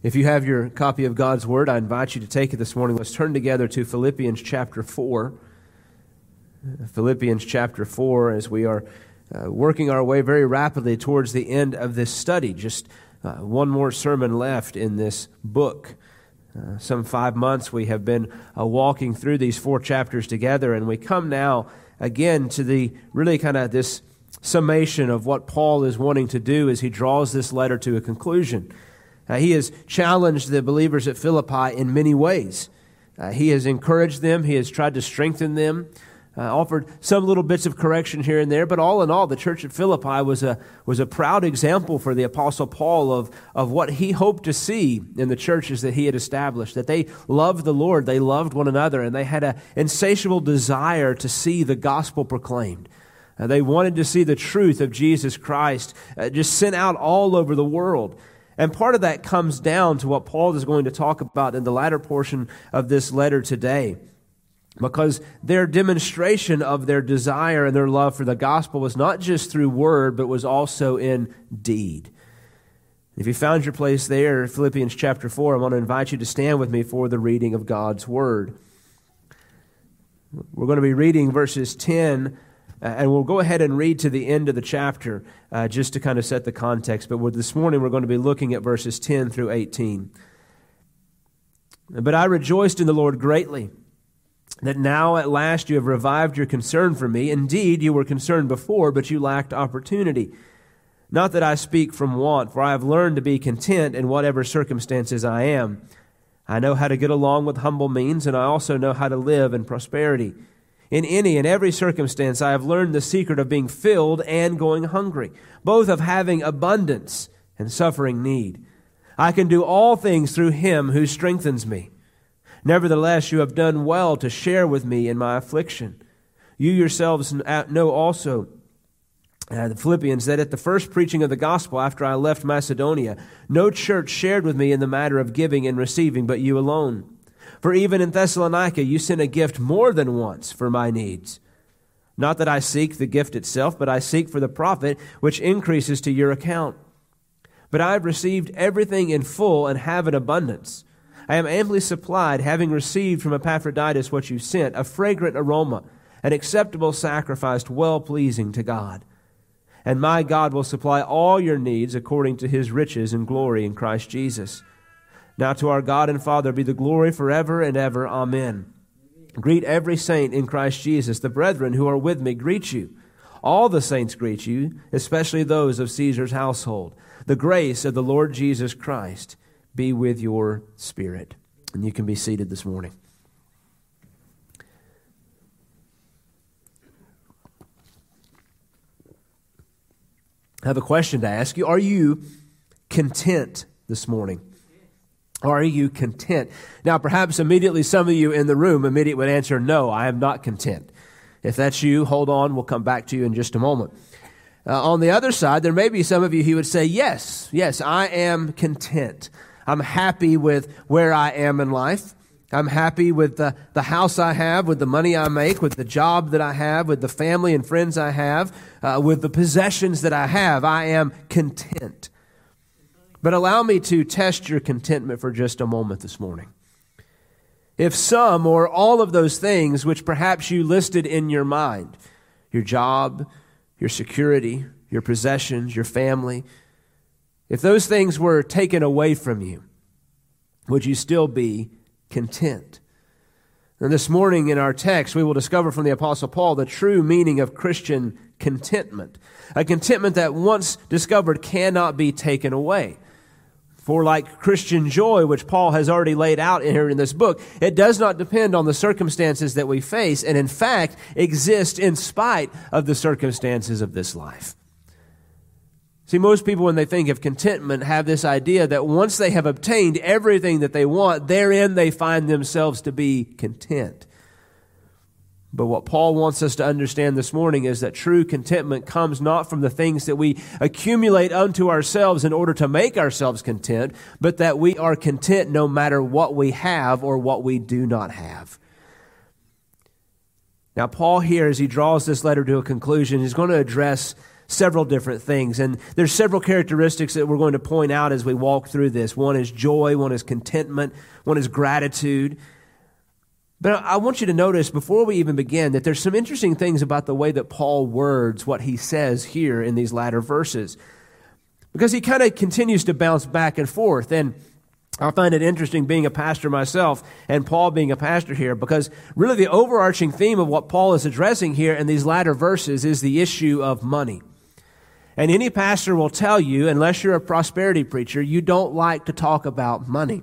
If you have your copy of God's Word, I invite you to take it this morning. Let's turn together to Philippians chapter 4. Philippians chapter 4, as we are uh, working our way very rapidly towards the end of this study. Just uh, one more sermon left in this book. Uh, some five months we have been uh, walking through these four chapters together, and we come now again to the really kind of this summation of what Paul is wanting to do as he draws this letter to a conclusion. Uh, he has challenged the believers at Philippi in many ways. Uh, he has encouraged them, he has tried to strengthen them, uh, offered some little bits of correction here and there, but all in all, the church at Philippi was a, was a proud example for the Apostle Paul of, of what he hoped to see in the churches that he had established. That they loved the Lord, they loved one another, and they had an insatiable desire to see the gospel proclaimed. Uh, they wanted to see the truth of Jesus Christ uh, just sent out all over the world. And part of that comes down to what Paul is going to talk about in the latter portion of this letter today. Because their demonstration of their desire and their love for the gospel was not just through word, but was also in deed. If you found your place there, Philippians chapter 4, I want to invite you to stand with me for the reading of God's word. We're going to be reading verses 10 uh, and we'll go ahead and read to the end of the chapter uh, just to kind of set the context. But this morning we're going to be looking at verses 10 through 18. But I rejoiced in the Lord greatly that now at last you have revived your concern for me. Indeed, you were concerned before, but you lacked opportunity. Not that I speak from want, for I have learned to be content in whatever circumstances I am. I know how to get along with humble means, and I also know how to live in prosperity. In any and every circumstance, I have learned the secret of being filled and going hungry, both of having abundance and suffering need. I can do all things through him who strengthens me. Nevertheless, you have done well to share with me in my affliction. You yourselves know also, uh, the Philippians, that at the first preaching of the gospel after I left Macedonia, no church shared with me in the matter of giving and receiving, but you alone. For even in Thessalonica you sent a gift more than once for my needs. Not that I seek the gift itself, but I seek for the profit which increases to your account. But I have received everything in full and have an abundance. I am amply supplied, having received from Epaphroditus what you sent, a fragrant aroma, an acceptable sacrifice, well pleasing to God. And my God will supply all your needs according to his riches and glory in Christ Jesus. Now to our God and Father be the glory forever and ever. Amen. Greet every saint in Christ Jesus. The brethren who are with me greet you. All the saints greet you, especially those of Caesar's household. The grace of the Lord Jesus Christ be with your spirit. And you can be seated this morning. I have a question to ask you. Are you content this morning? Are you content? Now, perhaps immediately some of you in the room immediately would answer, No, I am not content. If that's you, hold on. We'll come back to you in just a moment. Uh, on the other side, there may be some of you who would say, Yes, yes, I am content. I'm happy with where I am in life. I'm happy with the, the house I have, with the money I make, with the job that I have, with the family and friends I have, uh, with the possessions that I have. I am content. But allow me to test your contentment for just a moment this morning. If some or all of those things which perhaps you listed in your mind, your job, your security, your possessions, your family, if those things were taken away from you, would you still be content? And this morning in our text, we will discover from the Apostle Paul the true meaning of Christian contentment. A contentment that once discovered cannot be taken away. For like Christian joy, which Paul has already laid out here in this book, it does not depend on the circumstances that we face, and in fact exists in spite of the circumstances of this life. See, most people, when they think of contentment, have this idea that once they have obtained everything that they want, therein they find themselves to be content. But what Paul wants us to understand this morning is that true contentment comes not from the things that we accumulate unto ourselves in order to make ourselves content, but that we are content no matter what we have or what we do not have. Now, Paul here, as he draws this letter to a conclusion, is going to address several different things. And there's several characteristics that we're going to point out as we walk through this. One is joy, one is contentment, one is gratitude. But I want you to notice before we even begin that there's some interesting things about the way that Paul words what he says here in these latter verses. Because he kind of continues to bounce back and forth. And I find it interesting being a pastor myself and Paul being a pastor here because really the overarching theme of what Paul is addressing here in these latter verses is the issue of money. And any pastor will tell you, unless you're a prosperity preacher, you don't like to talk about money.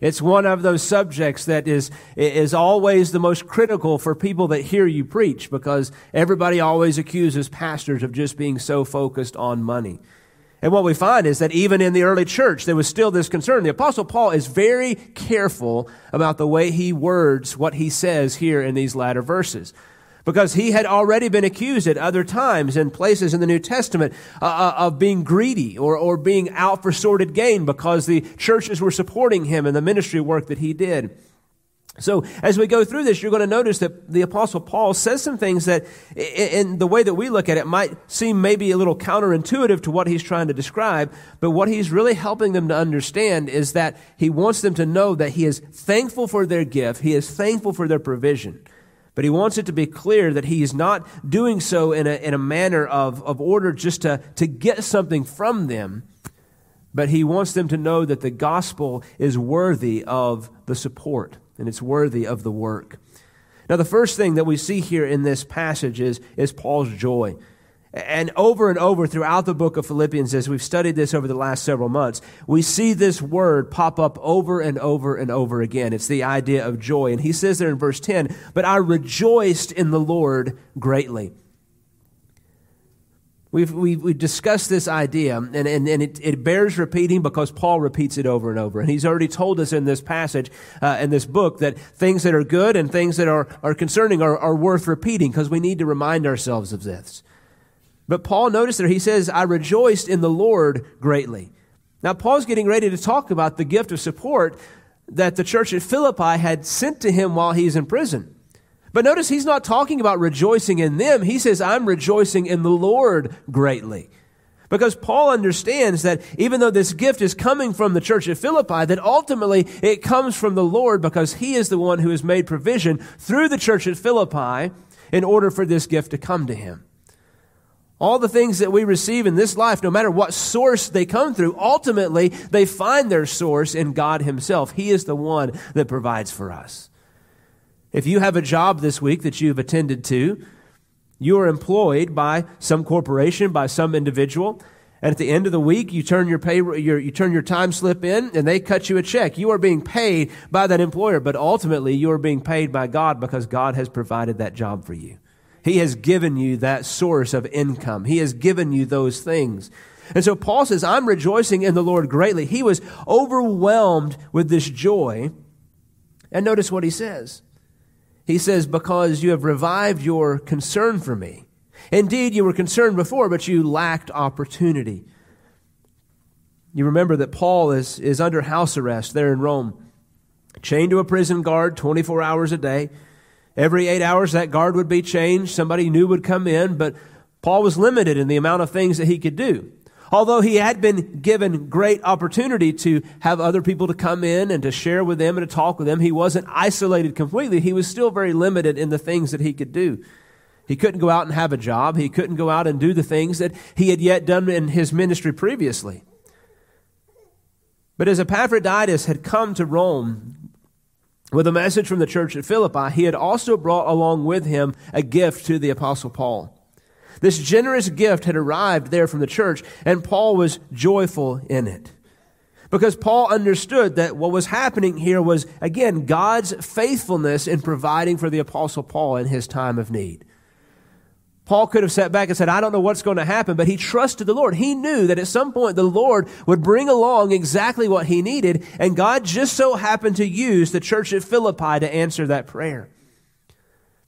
It's one of those subjects that is, is always the most critical for people that hear you preach because everybody always accuses pastors of just being so focused on money. And what we find is that even in the early church, there was still this concern. The Apostle Paul is very careful about the way he words what he says here in these latter verses because he had already been accused at other times and places in the New Testament uh, uh, of being greedy or, or being out for sordid gain because the churches were supporting him in the ministry work that he did. So, as we go through this, you're going to notice that the Apostle Paul says some things that, in the way that we look at it, might seem maybe a little counterintuitive to what he's trying to describe. But what he's really helping them to understand is that he wants them to know that he is thankful for their gift, he is thankful for their provision. But he wants it to be clear that he is not doing so in a, in a manner of, of order just to, to get something from them, but he wants them to know that the gospel is worthy of the support and it's worthy of the work. Now, the first thing that we see here in this passage is, is Paul's joy. And over and over throughout the book of Philippians, as we've studied this over the last several months, we see this word pop up over and over and over again. It's the idea of joy. And he says there in verse 10, But I rejoiced in the Lord greatly. We've, we've, we've, discussed this idea, and, and, and it, it, bears repeating because Paul repeats it over and over. And he's already told us in this passage, uh, in this book, that things that are good and things that are, are concerning are, are worth repeating because we need to remind ourselves of this. But Paul, notice there, he says, I rejoiced in the Lord greatly. Now, Paul's getting ready to talk about the gift of support that the church at Philippi had sent to him while he's in prison. But notice he's not talking about rejoicing in them. He says, I'm rejoicing in the Lord greatly. Because Paul understands that even though this gift is coming from the church at Philippi, that ultimately it comes from the Lord because he is the one who has made provision through the church at Philippi in order for this gift to come to him. All the things that we receive in this life, no matter what source they come through, ultimately they find their source in God Himself. He is the one that provides for us. If you have a job this week that you've attended to, you are employed by some corporation, by some individual, and at the end of the week, you turn your pay, your, you turn your time slip in, and they cut you a check. You are being paid by that employer, but ultimately you are being paid by God because God has provided that job for you. He has given you that source of income. He has given you those things. And so Paul says, I'm rejoicing in the Lord greatly. He was overwhelmed with this joy. And notice what he says. He says, Because you have revived your concern for me. Indeed, you were concerned before, but you lacked opportunity. You remember that Paul is, is under house arrest there in Rome, chained to a prison guard 24 hours a day. Every eight hours, that guard would be changed. Somebody new would come in, but Paul was limited in the amount of things that he could do. Although he had been given great opportunity to have other people to come in and to share with them and to talk with them, he wasn't isolated completely. He was still very limited in the things that he could do. He couldn't go out and have a job. He couldn't go out and do the things that he had yet done in his ministry previously. But as Epaphroditus had come to Rome with a message from the church at Philippi, he had also brought along with him a gift to the Apostle Paul. This generous gift had arrived there from the church, and Paul was joyful in it. Because Paul understood that what was happening here was, again, God's faithfulness in providing for the Apostle Paul in his time of need. Paul could have sat back and said, I don't know what's going to happen, but he trusted the Lord. He knew that at some point the Lord would bring along exactly what he needed, and God just so happened to use the church at Philippi to answer that prayer.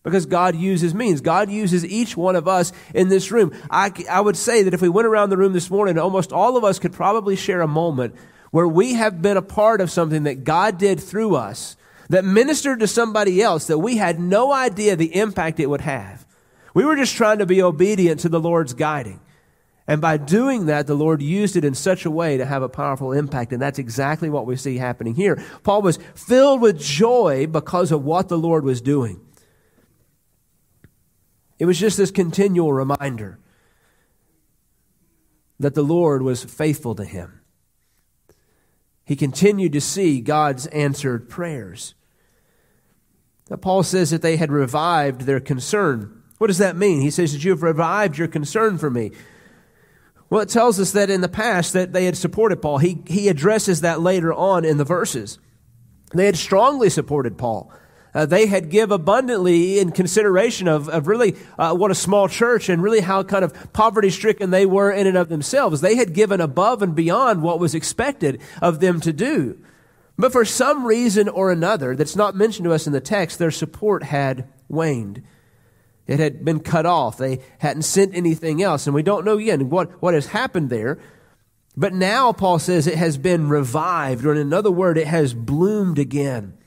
Because God uses means. God uses each one of us in this room. I, I would say that if we went around the room this morning, almost all of us could probably share a moment where we have been a part of something that God did through us that ministered to somebody else that we had no idea the impact it would have. We were just trying to be obedient to the Lord's guiding. And by doing that, the Lord used it in such a way to have a powerful impact. And that's exactly what we see happening here. Paul was filled with joy because of what the Lord was doing. It was just this continual reminder that the Lord was faithful to him. He continued to see God's answered prayers. Now, Paul says that they had revived their concern. What does that mean? He says that you have revived your concern for me. Well, it tells us that in the past that they had supported Paul. He, he addresses that later on in the verses. They had strongly supported Paul. Uh, they had give abundantly in consideration of, of really uh, what a small church and really how kind of poverty stricken they were in and of themselves. They had given above and beyond what was expected of them to do. But for some reason or another that's not mentioned to us in the text, their support had waned. It had been cut off. They hadn't sent anything else. And we don't know yet what, what has happened there. But now, Paul says, it has been revived, or in another word, it has bloomed again.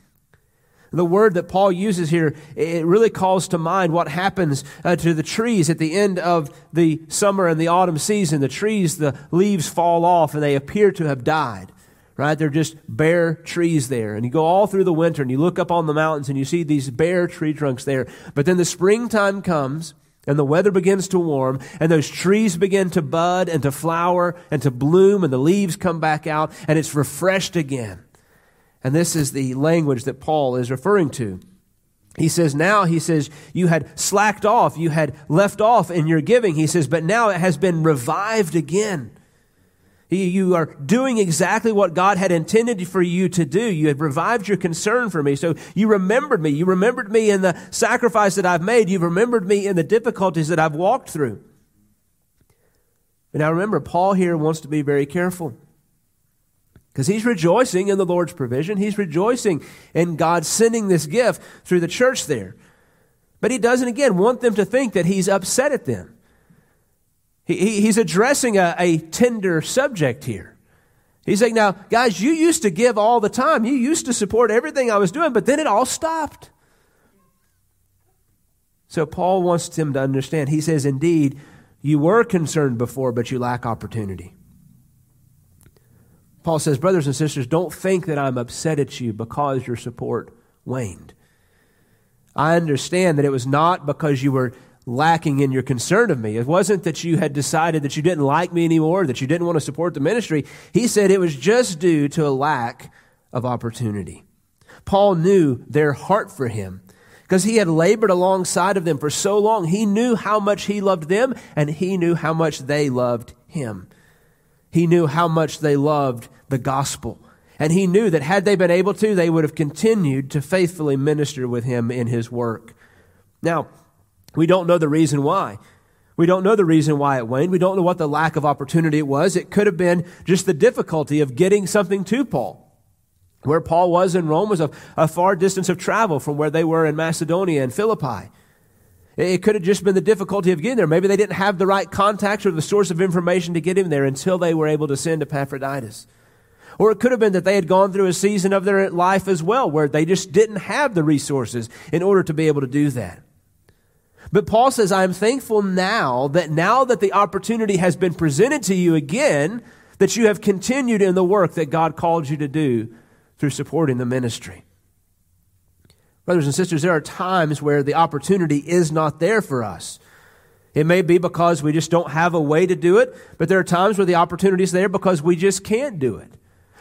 The word that Paul uses here, it really calls to mind what happens uh, to the trees at the end of the summer and the autumn season. The trees, the leaves fall off and they appear to have died right? They're just bare trees there. And you go all through the winter and you look up on the mountains and you see these bare tree trunks there. But then the springtime comes and the weather begins to warm and those trees begin to bud and to flower and to bloom and the leaves come back out and it's refreshed again. And this is the language that Paul is referring to. He says, now, he says, you had slacked off, you had left off in your giving. He says, but now it has been revived again. You are doing exactly what God had intended for you to do. You had revived your concern for me. So you remembered me. You remembered me in the sacrifice that I've made. You've remembered me in the difficulties that I've walked through. But now remember, Paul here wants to be very careful. Because he's rejoicing in the Lord's provision. He's rejoicing in God sending this gift through the church there. But he doesn't, again, want them to think that he's upset at them. He, he's addressing a, a tender subject here. He's saying, now, guys, you used to give all the time. You used to support everything I was doing, but then it all stopped. So Paul wants him to understand. He says, indeed, you were concerned before, but you lack opportunity. Paul says, brothers and sisters, don't think that I'm upset at you because your support waned. I understand that it was not because you were lacking in your concern of me. It wasn't that you had decided that you didn't like me anymore, that you didn't want to support the ministry. He said it was just due to a lack of opportunity. Paul knew their heart for him because he had labored alongside of them for so long. He knew how much he loved them and he knew how much they loved him. He knew how much they loved the gospel. And he knew that had they been able to, they would have continued to faithfully minister with him in his work. Now, we don't know the reason why. We don't know the reason why it waned. We don't know what the lack of opportunity it was. It could have been just the difficulty of getting something to Paul. Where Paul was in Rome was a, a far distance of travel from where they were in Macedonia and Philippi. It could have just been the difficulty of getting there. Maybe they didn't have the right contacts or the source of information to get him there until they were able to send Epaphroditus. Or it could have been that they had gone through a season of their life as well where they just didn't have the resources in order to be able to do that. But Paul says, I am thankful now that now that the opportunity has been presented to you again, that you have continued in the work that God called you to do through supporting the ministry. Brothers and sisters, there are times where the opportunity is not there for us. It may be because we just don't have a way to do it, but there are times where the opportunity is there because we just can't do it.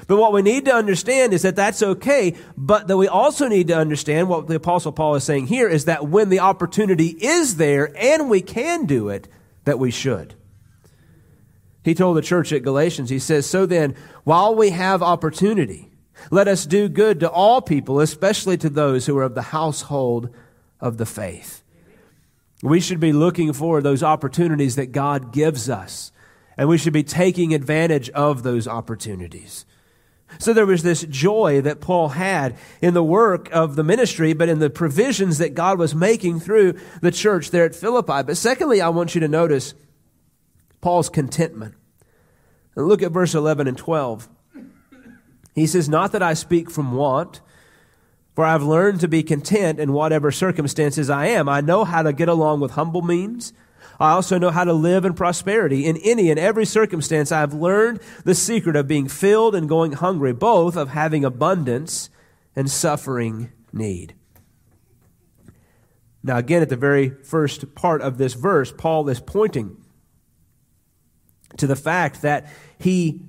But what we need to understand is that that's okay, but that we also need to understand what the apostle Paul is saying here is that when the opportunity is there and we can do it, that we should. He told the church at Galatians, he says, So then, while we have opportunity, let us do good to all people, especially to those who are of the household of the faith. We should be looking for those opportunities that God gives us, and we should be taking advantage of those opportunities. So there was this joy that Paul had in the work of the ministry, but in the provisions that God was making through the church there at Philippi. But secondly, I want you to notice Paul's contentment. And look at verse 11 and 12. He says, Not that I speak from want, for I've learned to be content in whatever circumstances I am. I know how to get along with humble means. I also know how to live in prosperity. In any and every circumstance, I have learned the secret of being filled and going hungry, both of having abundance and suffering need. Now, again, at the very first part of this verse, Paul is pointing to the fact that he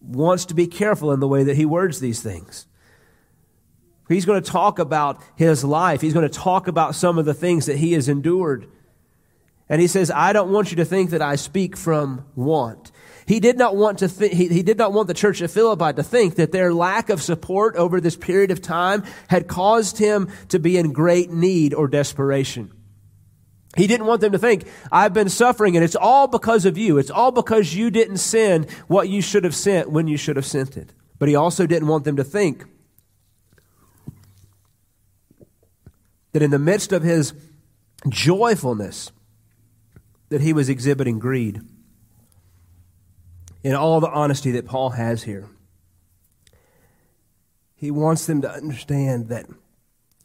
wants to be careful in the way that he words these things. He's going to talk about his life. He's going to talk about some of the things that he has endured. And he says, I don't want you to think that I speak from want. He did not want to th- he, he did not want the church of Philippi to think that their lack of support over this period of time had caused him to be in great need or desperation. He didn't want them to think, I've been suffering and it's all because of you. It's all because you didn't send what you should have sent when you should have sent it. But he also didn't want them to think that in the midst of his joyfulness, that he was exhibiting greed. In all the honesty that Paul has here, he wants them to understand that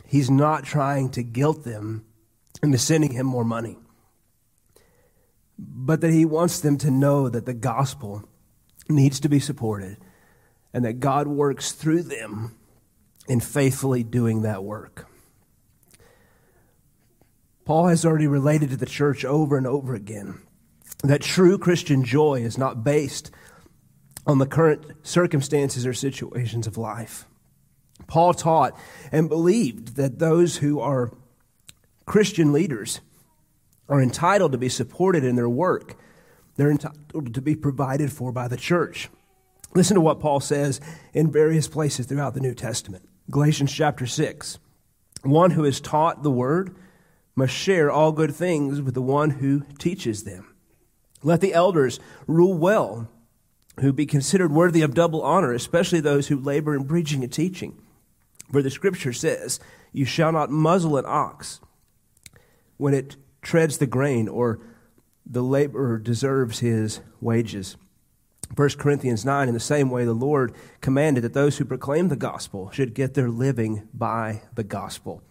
he's not trying to guilt them into sending him more money, but that he wants them to know that the gospel needs to be supported and that God works through them in faithfully doing that work. Paul has already related to the church over and over again that true Christian joy is not based on the current circumstances or situations of life. Paul taught and believed that those who are Christian leaders are entitled to be supported in their work. They're entitled to be provided for by the church. Listen to what Paul says in various places throughout the New Testament. Galatians chapter 6. One who is taught the word must share all good things with the one who teaches them. Let the elders rule well, who be considered worthy of double honor, especially those who labor in preaching and teaching. For the scripture says, You shall not muzzle an ox when it treads the grain, or the laborer deserves his wages. 1 Corinthians 9, in the same way, the Lord commanded that those who proclaim the gospel should get their living by the gospel.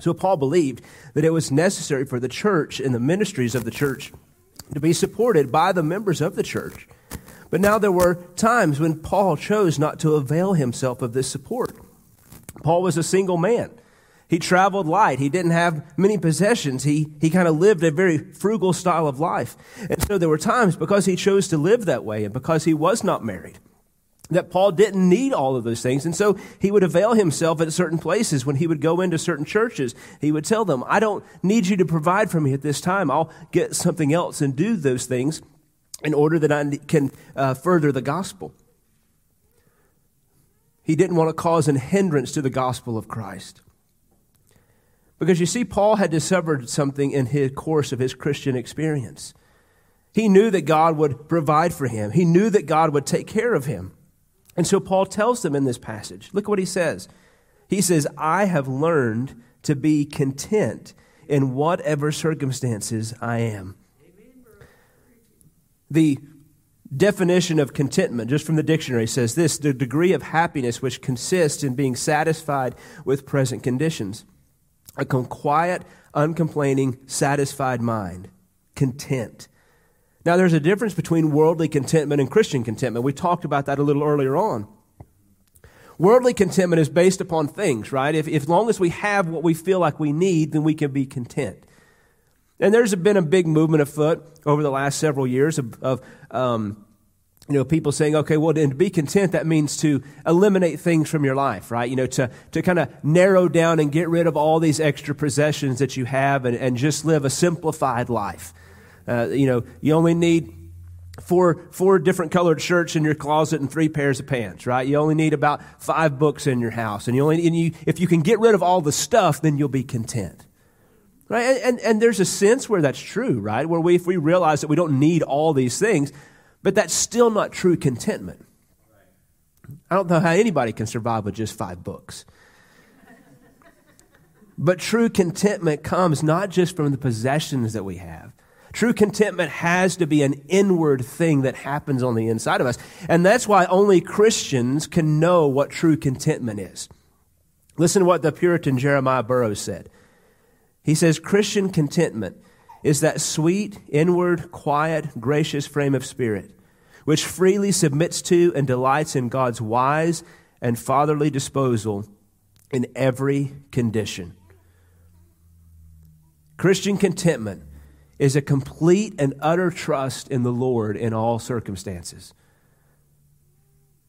So Paul believed that it was necessary for the church and the ministries of the church to be supported by the members of the church. But now there were times when Paul chose not to avail himself of this support. Paul was a single man. He traveled light. He didn't have many possessions. He, he kind of lived a very frugal style of life. And so there were times because he chose to live that way and because he was not married that Paul didn't need all of those things. And so he would avail himself at certain places when he would go into certain churches. He would tell them, I don't need you to provide for me at this time. I'll get something else and do those things in order that I can uh, further the gospel. He didn't want to cause an hindrance to the gospel of Christ. Because you see, Paul had discovered something in his course of his Christian experience. He knew that God would provide for him. He knew that God would take care of him. And so Paul tells them in this passage look what he says. He says, I have learned to be content in whatever circumstances I am. The definition of contentment, just from the dictionary, says this the degree of happiness which consists in being satisfied with present conditions. A quiet, uncomplaining, satisfied mind. Content. Now, there's a difference between worldly contentment and Christian contentment. We talked about that a little earlier on. Worldly contentment is based upon things, right? If, if long as we have what we feel like we need, then we can be content. And there's been a big movement afoot over the last several years of, of um, you know, people saying, okay, well, to be content, that means to eliminate things from your life, right? You know, to, to kind of narrow down and get rid of all these extra possessions that you have and, and just live a simplified life. Uh, you know, you only need four, four different colored shirts in your closet and three pairs of pants, right? You only need about five books in your house. And you only, and you, if you can get rid of all the stuff, then you'll be content. Right? And, and, and there's a sense where that's true, right? Where we, if we realize that we don't need all these things, but that's still not true contentment. I don't know how anybody can survive with just five books. But true contentment comes not just from the possessions that we have, True contentment has to be an inward thing that happens on the inside of us. And that's why only Christians can know what true contentment is. Listen to what the Puritan Jeremiah Burroughs said. He says, Christian contentment is that sweet, inward, quiet, gracious frame of spirit, which freely submits to and delights in God's wise and fatherly disposal in every condition. Christian contentment is a complete and utter trust in the Lord in all circumstances.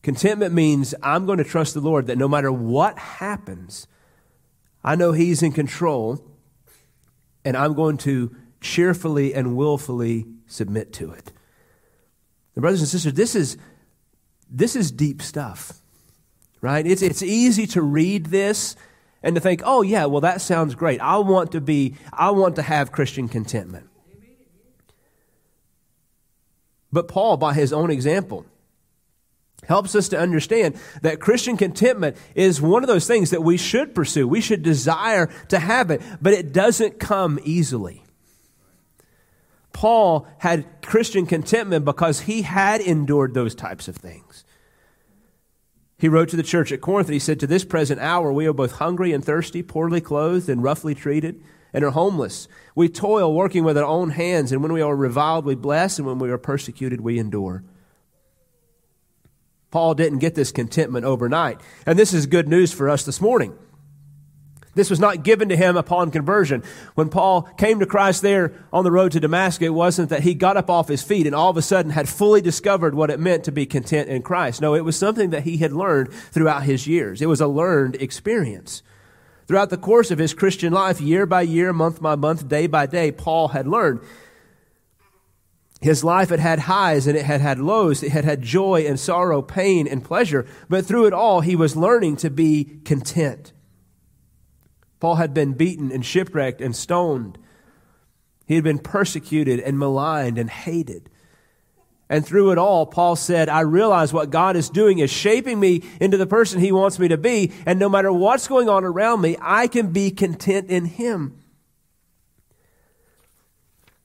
Contentment means I'm going to trust the Lord that no matter what happens, I know He's in control, and I'm going to cheerfully and willfully submit to it. Brothers and sisters, this is, this is deep stuff, right? It's, it's easy to read this and to think, oh, yeah, well, that sounds great. I want to be, I want to have Christian contentment. But Paul, by his own example, helps us to understand that Christian contentment is one of those things that we should pursue. We should desire to have it, but it doesn't come easily. Paul had Christian contentment because he had endured those types of things. He wrote to the church at Corinth, and he said, To this present hour, we are both hungry and thirsty, poorly clothed and roughly treated, and are homeless. We toil, working with our own hands, and when we are reviled, we bless, and when we are persecuted, we endure. Paul didn't get this contentment overnight. And this is good news for us this morning. This was not given to him upon conversion. When Paul came to Christ there on the road to Damascus, it wasn't that he got up off his feet and all of a sudden had fully discovered what it meant to be content in Christ. No, it was something that he had learned throughout his years. It was a learned experience. Throughout the course of his Christian life, year by year, month by month, day by day, Paul had learned. His life had had highs and it had had lows. It had had joy and sorrow, pain and pleasure. But through it all, he was learning to be content. Paul had been beaten and shipwrecked and stoned. He had been persecuted and maligned and hated. And through it all, Paul said, I realize what God is doing is shaping me into the person he wants me to be. And no matter what's going on around me, I can be content in him.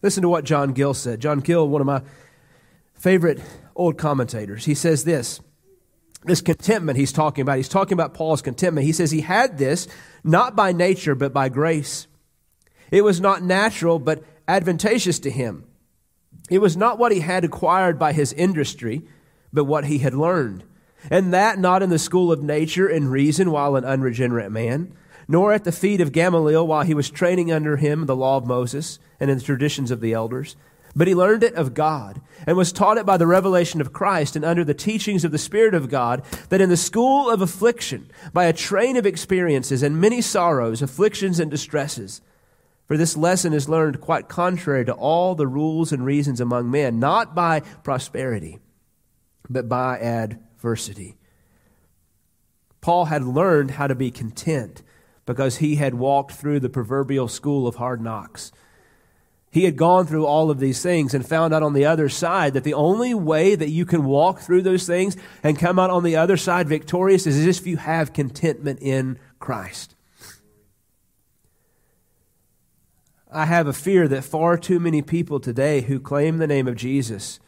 Listen to what John Gill said. John Gill, one of my favorite old commentators, he says this this contentment he's talking about. He's talking about Paul's contentment. He says he had this not by nature, but by grace. It was not natural, but advantageous to him. It was not what he had acquired by his industry, but what he had learned. And that not in the school of nature and reason while an unregenerate man, nor at the feet of Gamaliel while he was training under him the law of Moses and in the traditions of the elders but he learned it of God and was taught it by the revelation of Christ and under the teachings of the Spirit of God, that in the school of affliction, by a train of experiences and many sorrows, afflictions, and distresses, for this lesson is learned quite contrary to all the rules and reasons among men, not by prosperity, but by adversity. Paul had learned how to be content because he had walked through the proverbial school of hard knocks he had gone through all of these things and found out on the other side that the only way that you can walk through those things and come out on the other side victorious is if you have contentment in Christ. I have a fear that far too many people today who claim the name of Jesus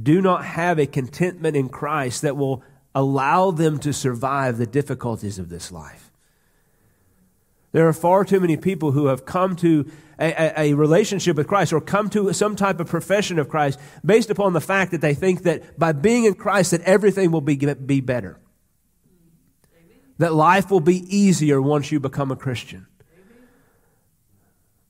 do not have a contentment in Christ that will allow them to survive the difficulties of this life. There are far too many people who have come to a, a, a, relationship with Christ or come to some type of profession of Christ based upon the fact that they think that by being in Christ that everything will be, be better. That life will be easier once you become a Christian.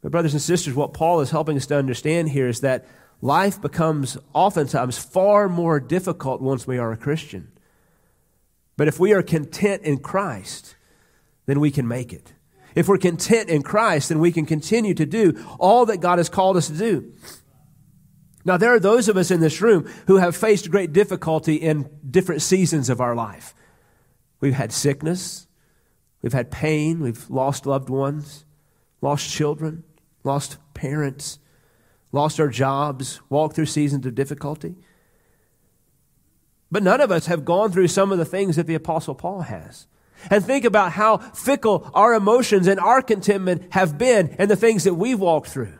But brothers and sisters, what Paul is helping us to understand here is that life becomes oftentimes far more difficult once we are a Christian. But if we are content in Christ, then we can make it. If we're content in Christ, then we can continue to do all that God has called us to do. Now, there are those of us in this room who have faced great difficulty in different seasons of our life. We've had sickness, we've had pain, we've lost loved ones, lost children, lost parents, lost our jobs, walked through seasons of difficulty. But none of us have gone through some of the things that the Apostle Paul has. And think about how fickle our emotions and our contentment have been and the things that we've walked through.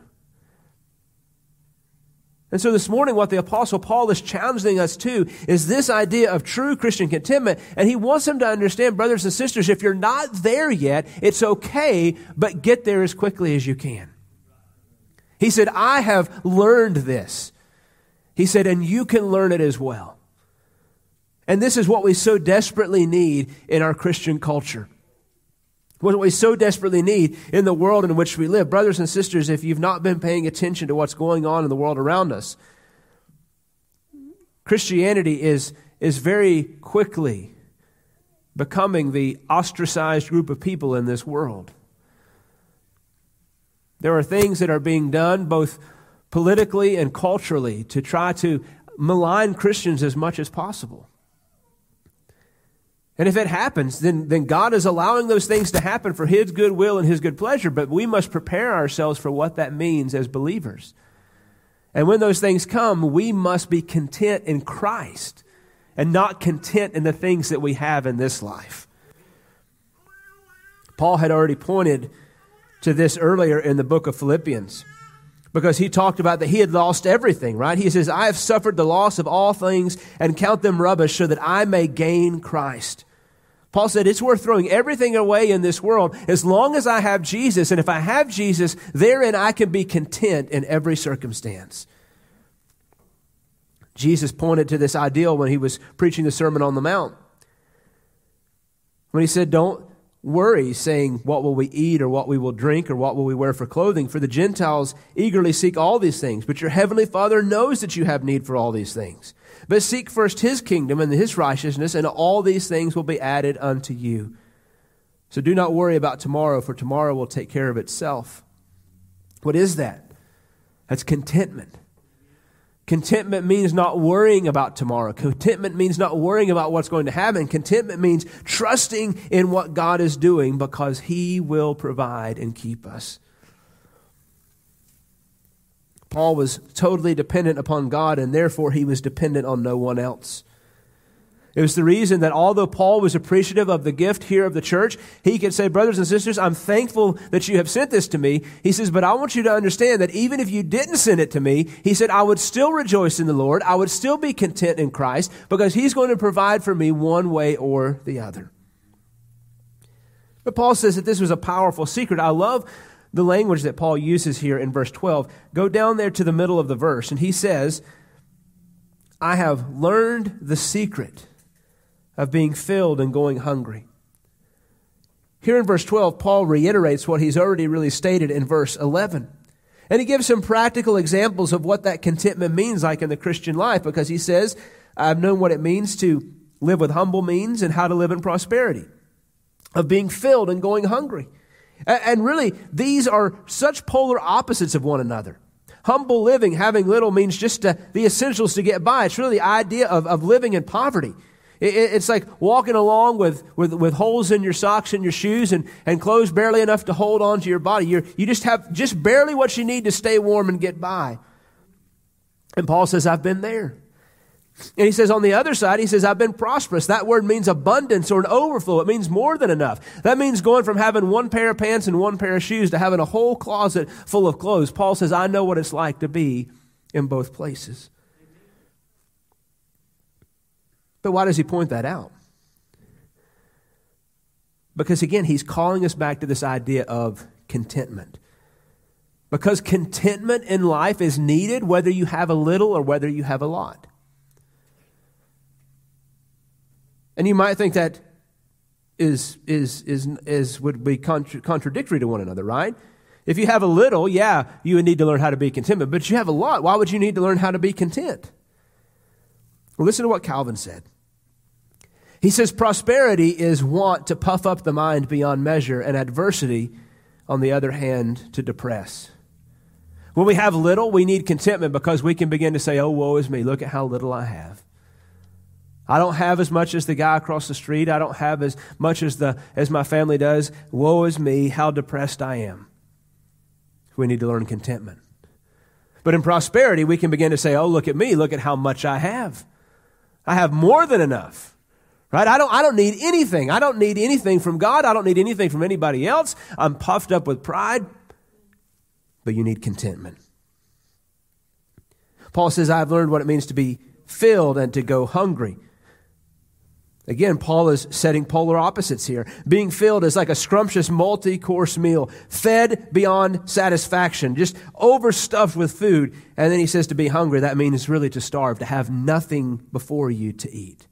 And so this morning, what the Apostle Paul is challenging us to is this idea of true Christian contentment. And he wants them to understand, brothers and sisters, if you're not there yet, it's okay, but get there as quickly as you can. He said, I have learned this. He said, and you can learn it as well. And this is what we so desperately need in our Christian culture. What we so desperately need in the world in which we live. Brothers and sisters, if you've not been paying attention to what's going on in the world around us, Christianity is, is very quickly becoming the ostracized group of people in this world. There are things that are being done both politically and culturally to try to malign Christians as much as possible. And if it happens, then, then God is allowing those things to happen for His good will and His good pleasure, but we must prepare ourselves for what that means as believers. And when those things come, we must be content in Christ and not content in the things that we have in this life. Paul had already pointed to this earlier in the book of Philippians because he talked about that he had lost everything, right? He says, I have suffered the loss of all things and count them rubbish so that I may gain Christ. Paul said, It's worth throwing everything away in this world as long as I have Jesus. And if I have Jesus, therein I can be content in every circumstance. Jesus pointed to this ideal when he was preaching the Sermon on the Mount. When he said, Don't worry, saying, What will we eat, or what we will drink, or what will we wear for clothing? For the Gentiles eagerly seek all these things, but your heavenly Father knows that you have need for all these things. But seek first his kingdom and his righteousness, and all these things will be added unto you. So do not worry about tomorrow, for tomorrow will take care of itself. What is that? That's contentment. Contentment means not worrying about tomorrow. Contentment means not worrying about what's going to happen. Contentment means trusting in what God is doing because He will provide and keep us. Paul was totally dependent upon God, and therefore he was dependent on no one else. It was the reason that although Paul was appreciative of the gift here of the church, he could say, Brothers and sisters, I'm thankful that you have sent this to me. He says, But I want you to understand that even if you didn't send it to me, he said, I would still rejoice in the Lord. I would still be content in Christ because he's going to provide for me one way or the other. But Paul says that this was a powerful secret. I love the language that Paul uses here in verse 12. Go down there to the middle of the verse, and he says, I have learned the secret of being filled and going hungry. Here in verse 12, Paul reiterates what he's already really stated in verse 11. And he gives some practical examples of what that contentment means like in the Christian life because he says, I've known what it means to live with humble means and how to live in prosperity, of being filled and going hungry. And really, these are such polar opposites of one another. Humble living, having little, means just to, the essentials to get by. It's really the idea of, of living in poverty. It's like walking along with, with, with holes in your socks and your shoes and, and clothes barely enough to hold on to your body. you you just have just barely what you need to stay warm and get by. And Paul says, I've been there. And he says on the other side, he says, I've been prosperous. That word means abundance or an overflow. It means more than enough. That means going from having one pair of pants and one pair of shoes to having a whole closet full of clothes. Paul says, I know what it's like to be in both places. But why does he point that out? Because again, he's calling us back to this idea of contentment. Because contentment in life is needed whether you have a little or whether you have a lot. And you might think that is, is, is, is would be contra- contradictory to one another, right? If you have a little, yeah, you would need to learn how to be content. But if you have a lot, why would you need to learn how to be content? Well, listen to what Calvin said. He says prosperity is want to puff up the mind beyond measure, and adversity, on the other hand, to depress. When we have little, we need contentment because we can begin to say, Oh, woe is me. Look at how little I have. I don't have as much as the guy across the street. I don't have as much as, the, as my family does. Woe is me, how depressed I am. We need to learn contentment. But in prosperity, we can begin to say, Oh, look at me. Look at how much I have. I have more than enough. Right? I don't, I don't need anything. I don't need anything from God. I don't need anything from anybody else. I'm puffed up with pride. But you need contentment. Paul says, I've learned what it means to be filled and to go hungry. Again, Paul is setting polar opposites here. Being filled is like a scrumptious multi course meal, fed beyond satisfaction, just overstuffed with food. And then he says to be hungry, that means really to starve, to have nothing before you to eat.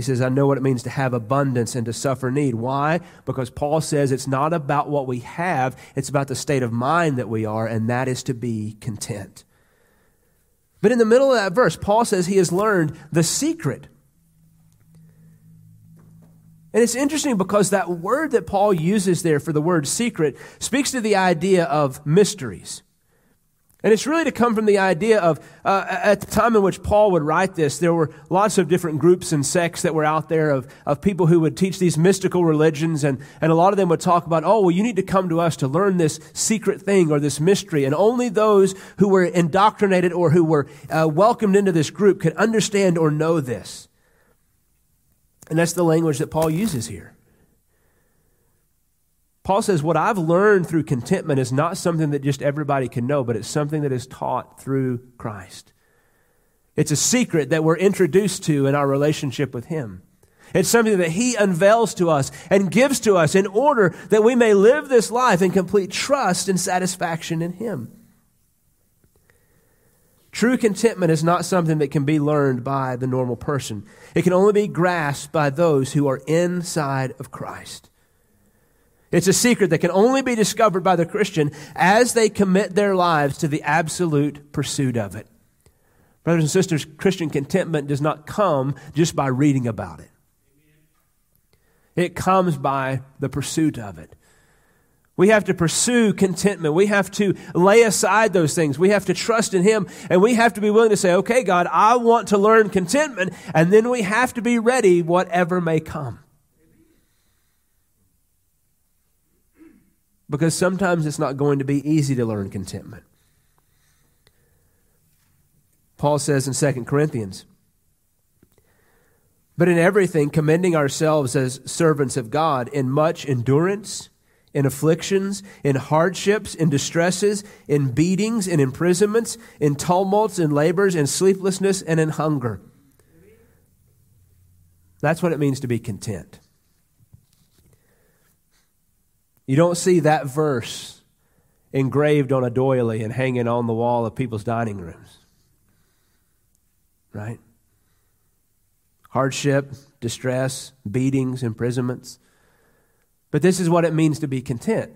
He says, I know what it means to have abundance and to suffer need. Why? Because Paul says it's not about what we have, it's about the state of mind that we are, and that is to be content. But in the middle of that verse, Paul says he has learned the secret. And it's interesting because that word that Paul uses there for the word secret speaks to the idea of mysteries. And it's really to come from the idea of, uh, at the time in which Paul would write this, there were lots of different groups and sects that were out there of, of people who would teach these mystical religions. And, and a lot of them would talk about, oh, well, you need to come to us to learn this secret thing or this mystery. And only those who were indoctrinated or who were uh, welcomed into this group could understand or know this. And that's the language that Paul uses here. Paul says, What I've learned through contentment is not something that just everybody can know, but it's something that is taught through Christ. It's a secret that we're introduced to in our relationship with Him. It's something that He unveils to us and gives to us in order that we may live this life in complete trust and satisfaction in Him. True contentment is not something that can be learned by the normal person. It can only be grasped by those who are inside of Christ. It's a secret that can only be discovered by the Christian as they commit their lives to the absolute pursuit of it. Brothers and sisters, Christian contentment does not come just by reading about it. It comes by the pursuit of it. We have to pursue contentment. We have to lay aside those things. We have to trust in Him and we have to be willing to say, okay, God, I want to learn contentment. And then we have to be ready, whatever may come. Because sometimes it's not going to be easy to learn contentment. Paul says in 2 Corinthians, but in everything, commending ourselves as servants of God in much endurance, in afflictions, in hardships, in distresses, in beatings, in imprisonments, in tumults, in labors, in sleeplessness, and in hunger. That's what it means to be content. You don't see that verse engraved on a doily and hanging on the wall of people's dining rooms. Right? Hardship, distress, beatings, imprisonments. But this is what it means to be content.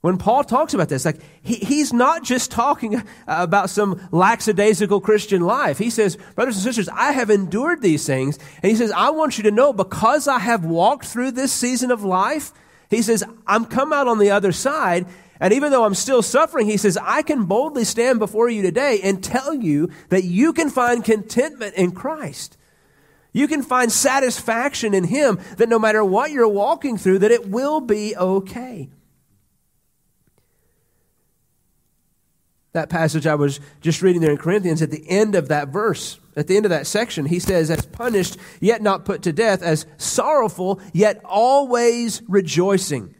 When Paul talks about this, like he, he's not just talking about some lackadaisical Christian life. He says, brothers and sisters, I have endured these things. And he says, I want you to know because I have walked through this season of life, he says, I'm come out on the other side, and even though I'm still suffering, he says, I can boldly stand before you today and tell you that you can find contentment in Christ. You can find satisfaction in Him that no matter what you're walking through, that it will be okay. That passage I was just reading there in Corinthians, at the end of that verse, at the end of that section, he says, as punished, yet not put to death, as sorrowful, yet always rejoicing,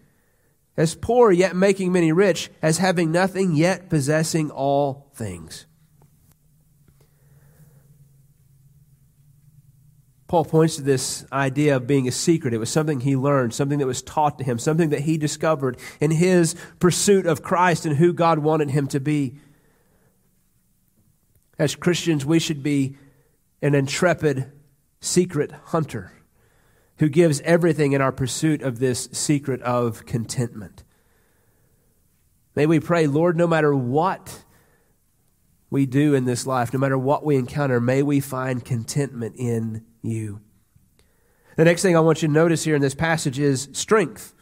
as poor, yet making many rich, as having nothing, yet possessing all things. Paul points to this idea of being a secret. It was something he learned, something that was taught to him, something that he discovered in his pursuit of Christ and who God wanted him to be. As Christians, we should be an intrepid secret hunter who gives everything in our pursuit of this secret of contentment. May we pray, Lord, no matter what we do in this life, no matter what we encounter, may we find contentment in you. The next thing I want you to notice here in this passage is strength.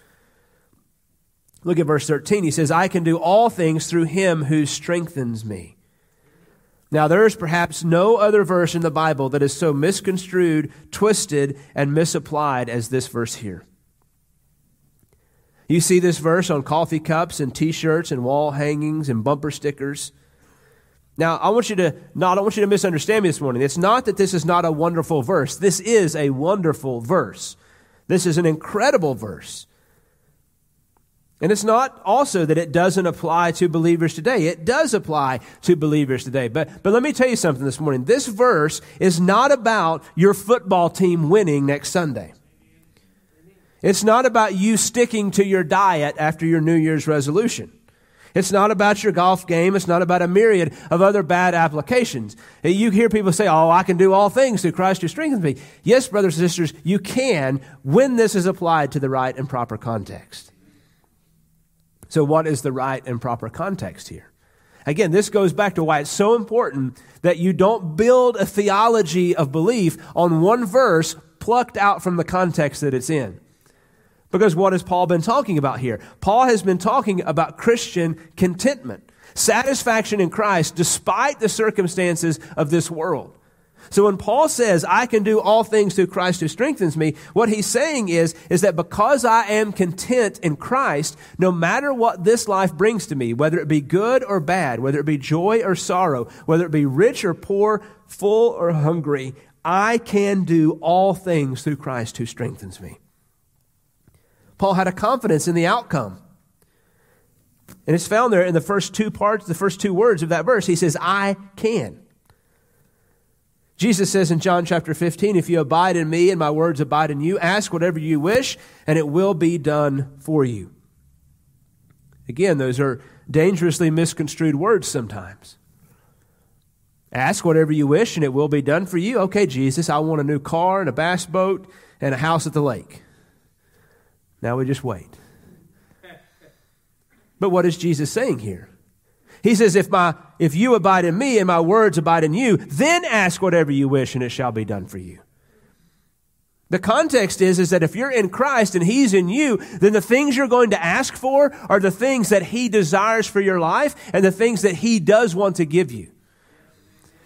Look at verse 13. He says, I can do all things through him who strengthens me. Now, there is perhaps no other verse in the Bible that is so misconstrued, twisted, and misapplied as this verse here. You see this verse on coffee cups and t shirts and wall hangings and bumper stickers. Now, I want you to not, I want you to misunderstand me this morning. It's not that this is not a wonderful verse. This is a wonderful verse. This is an incredible verse. And it's not also that it doesn't apply to believers today. It does apply to believers today. But, but let me tell you something this morning. This verse is not about your football team winning next Sunday. It's not about you sticking to your diet after your New Year's resolution. It's not about your golf game. It's not about a myriad of other bad applications. You hear people say, Oh, I can do all things through Christ who strengthens me. Yes, brothers and sisters, you can when this is applied to the right and proper context. So, what is the right and proper context here? Again, this goes back to why it's so important that you don't build a theology of belief on one verse plucked out from the context that it's in. Because what has Paul been talking about here? Paul has been talking about Christian contentment, satisfaction in Christ despite the circumstances of this world. So when Paul says, I can do all things through Christ who strengthens me, what he's saying is, is that because I am content in Christ, no matter what this life brings to me, whether it be good or bad, whether it be joy or sorrow, whether it be rich or poor, full or hungry, I can do all things through Christ who strengthens me. Paul had a confidence in the outcome. And it's found there in the first two parts, the first two words of that verse. He says, I can. Jesus says in John chapter 15, If you abide in me and my words abide in you, ask whatever you wish, and it will be done for you. Again, those are dangerously misconstrued words sometimes. Ask whatever you wish, and it will be done for you. Okay, Jesus, I want a new car and a bass boat and a house at the lake. Now we just wait. But what is Jesus saying here? He says, if, my, if you abide in me and my words abide in you, then ask whatever you wish and it shall be done for you. The context is, is that if you're in Christ and He's in you, then the things you're going to ask for are the things that He desires for your life and the things that He does want to give you.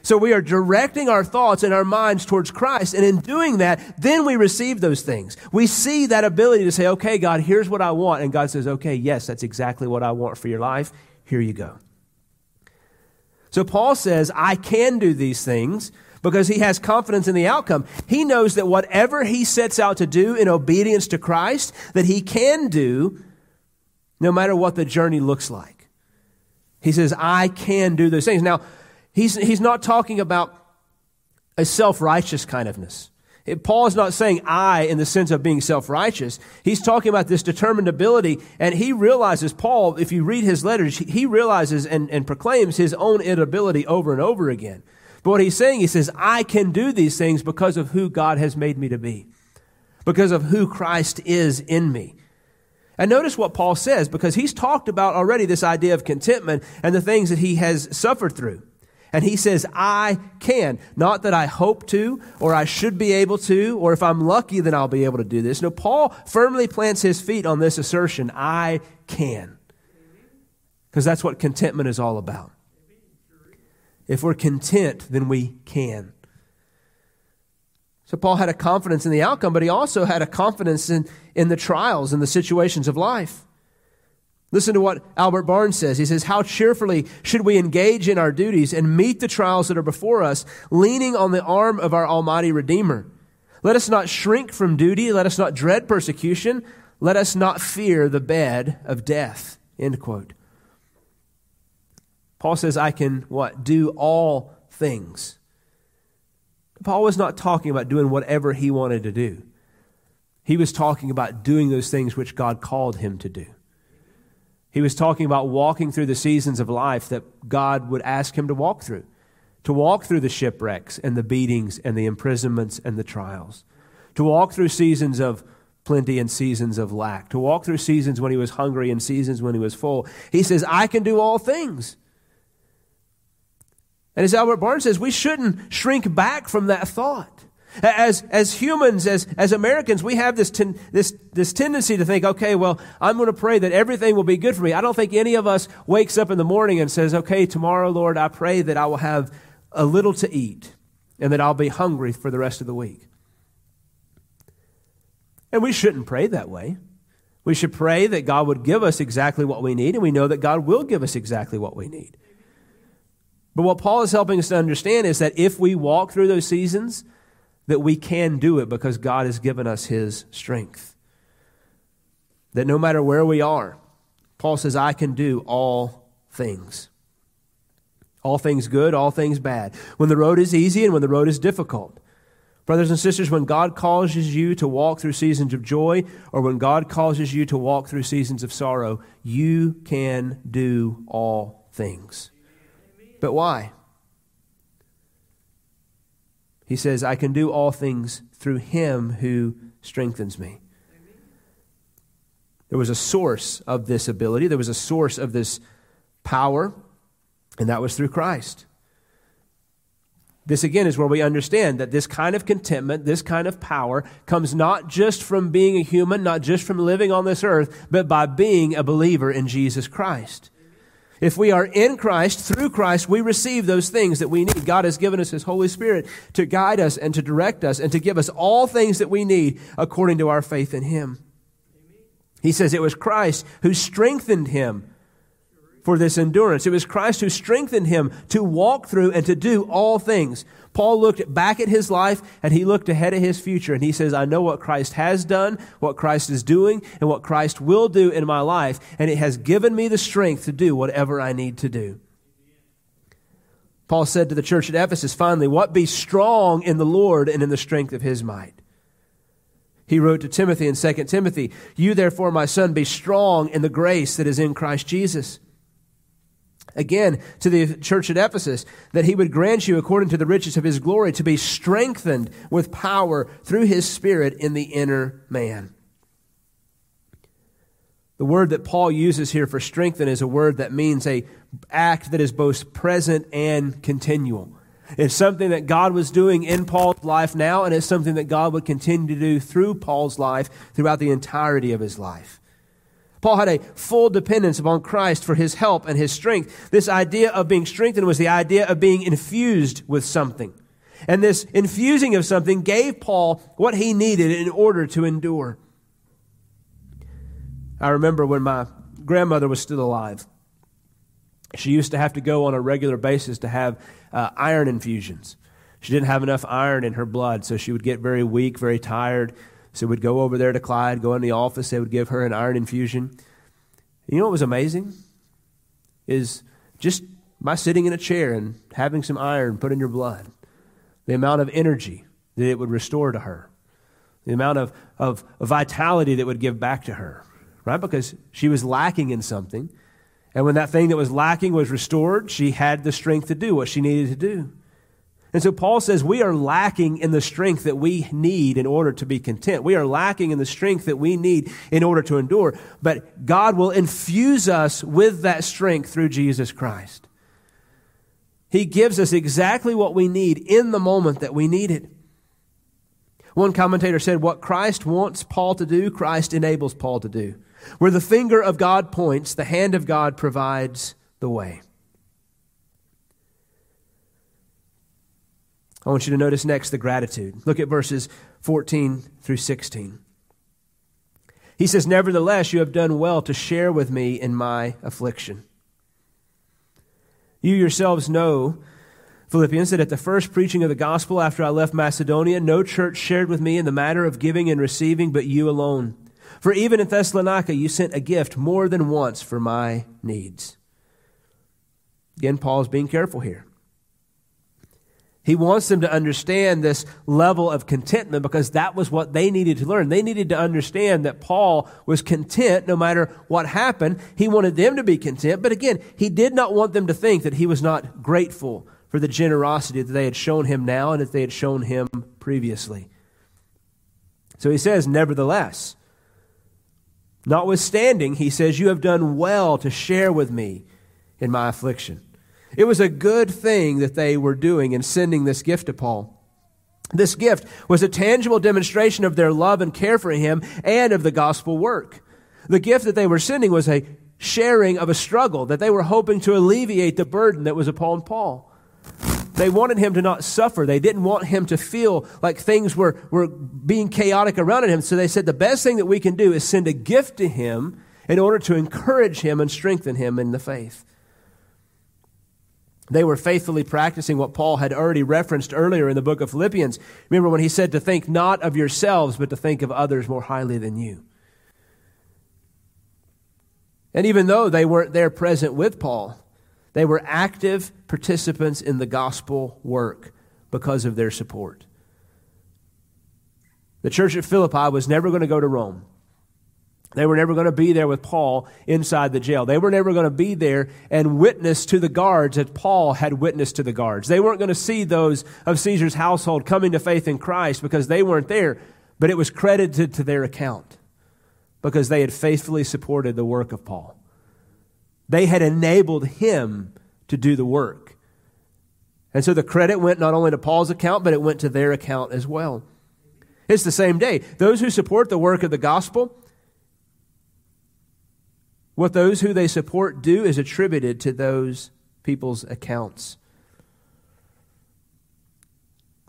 So we are directing our thoughts and our minds towards Christ. And in doing that, then we receive those things. We see that ability to say, okay, God, here's what I want. And God says, okay, yes, that's exactly what I want for your life. Here you go. So Paul says, I can do these things because he has confidence in the outcome. He knows that whatever he sets out to do in obedience to Christ, that he can do no matter what the journey looks like. He says, I can do those things. Now, he's, he's not talking about a self righteous kind ofness. Paul is not saying I in the sense of being self righteous. He's talking about this determined ability, and he realizes, Paul, if you read his letters, he realizes and, and proclaims his own inability over and over again. But what he's saying, he says, I can do these things because of who God has made me to be, because of who Christ is in me. And notice what Paul says, because he's talked about already this idea of contentment and the things that he has suffered through. And he says, I can. Not that I hope to, or I should be able to, or if I'm lucky, then I'll be able to do this. No, Paul firmly plants his feet on this assertion I can. Because that's what contentment is all about. If we're content, then we can. So Paul had a confidence in the outcome, but he also had a confidence in, in the trials and the situations of life. Listen to what Albert Barnes says. He says, How cheerfully should we engage in our duties and meet the trials that are before us, leaning on the arm of our Almighty Redeemer? Let us not shrink from duty. Let us not dread persecution. Let us not fear the bed of death. End quote. Paul says, I can what? Do all things. Paul was not talking about doing whatever he wanted to do. He was talking about doing those things which God called him to do. He was talking about walking through the seasons of life that God would ask him to walk through, to walk through the shipwrecks and the beatings and the imprisonments and the trials, to walk through seasons of plenty and seasons of lack, to walk through seasons when he was hungry and seasons when he was full. He says, I can do all things. And as Albert Barnes says, we shouldn't shrink back from that thought. As, as humans, as, as Americans, we have this, ten, this, this tendency to think, okay, well, I'm going to pray that everything will be good for me. I don't think any of us wakes up in the morning and says, okay, tomorrow, Lord, I pray that I will have a little to eat and that I'll be hungry for the rest of the week. And we shouldn't pray that way. We should pray that God would give us exactly what we need, and we know that God will give us exactly what we need. But what Paul is helping us to understand is that if we walk through those seasons, that we can do it because God has given us His strength. That no matter where we are, Paul says, I can do all things. All things good, all things bad. When the road is easy and when the road is difficult. Brothers and sisters, when God causes you to walk through seasons of joy or when God causes you to walk through seasons of sorrow, you can do all things. But why? He says, I can do all things through him who strengthens me. There was a source of this ability, there was a source of this power, and that was through Christ. This again is where we understand that this kind of contentment, this kind of power, comes not just from being a human, not just from living on this earth, but by being a believer in Jesus Christ. If we are in Christ, through Christ, we receive those things that we need. God has given us His Holy Spirit to guide us and to direct us and to give us all things that we need according to our faith in Him. He says it was Christ who strengthened him for this endurance. It was Christ who strengthened him to walk through and to do all things. Paul looked back at his life and he looked ahead at his future and he says, I know what Christ has done, what Christ is doing, and what Christ will do in my life, and it has given me the strength to do whatever I need to do. Paul said to the church at Ephesus, finally, what be strong in the Lord and in the strength of his might. He wrote to Timothy in 2 Timothy, You therefore, my son, be strong in the grace that is in Christ Jesus. Again, to the church at Ephesus, that he would grant you, according to the riches of his glory, to be strengthened with power through his Spirit in the inner man. The word that Paul uses here for strengthen is a word that means a act that is both present and continual. It's something that God was doing in Paul's life now, and it's something that God would continue to do through Paul's life throughout the entirety of his life. Paul had a full dependence upon Christ for his help and his strength. This idea of being strengthened was the idea of being infused with something. And this infusing of something gave Paul what he needed in order to endure. I remember when my grandmother was still alive. She used to have to go on a regular basis to have uh, iron infusions. She didn't have enough iron in her blood, so she would get very weak, very tired. So we'd go over there to Clyde, go in the office, they would give her an iron infusion. You know what was amazing? Is just by sitting in a chair and having some iron put in your blood, the amount of energy that it would restore to her, the amount of, of, of vitality that would give back to her, right? Because she was lacking in something. And when that thing that was lacking was restored, she had the strength to do what she needed to do. And so Paul says we are lacking in the strength that we need in order to be content. We are lacking in the strength that we need in order to endure. But God will infuse us with that strength through Jesus Christ. He gives us exactly what we need in the moment that we need it. One commentator said, What Christ wants Paul to do, Christ enables Paul to do. Where the finger of God points, the hand of God provides the way. I want you to notice next the gratitude. Look at verses 14 through 16. He says, Nevertheless, you have done well to share with me in my affliction. You yourselves know, Philippians, that at the first preaching of the gospel after I left Macedonia, no church shared with me in the matter of giving and receiving, but you alone. For even in Thessalonica, you sent a gift more than once for my needs. Again, Paul is being careful here. He wants them to understand this level of contentment because that was what they needed to learn. They needed to understand that Paul was content no matter what happened. He wanted them to be content, but again, he did not want them to think that he was not grateful for the generosity that they had shown him now and that they had shown him previously. So he says, Nevertheless, notwithstanding, he says, You have done well to share with me in my affliction. It was a good thing that they were doing in sending this gift to Paul. This gift was a tangible demonstration of their love and care for him and of the gospel work. The gift that they were sending was a sharing of a struggle that they were hoping to alleviate the burden that was upon Paul. They wanted him to not suffer. They didn't want him to feel like things were, were being chaotic around him. So they said the best thing that we can do is send a gift to him in order to encourage him and strengthen him in the faith. They were faithfully practicing what Paul had already referenced earlier in the book of Philippians. Remember when he said to think not of yourselves, but to think of others more highly than you. And even though they weren't there present with Paul, they were active participants in the gospel work because of their support. The church at Philippi was never going to go to Rome. They were never going to be there with Paul inside the jail. They were never going to be there and witness to the guards as Paul had witnessed to the guards. They weren't going to see those of Caesar's household coming to faith in Christ because they weren't there, but it was credited to their account because they had faithfully supported the work of Paul. They had enabled him to do the work. And so the credit went not only to Paul's account, but it went to their account as well. It's the same day. Those who support the work of the gospel, what those who they support do is attributed to those people's accounts.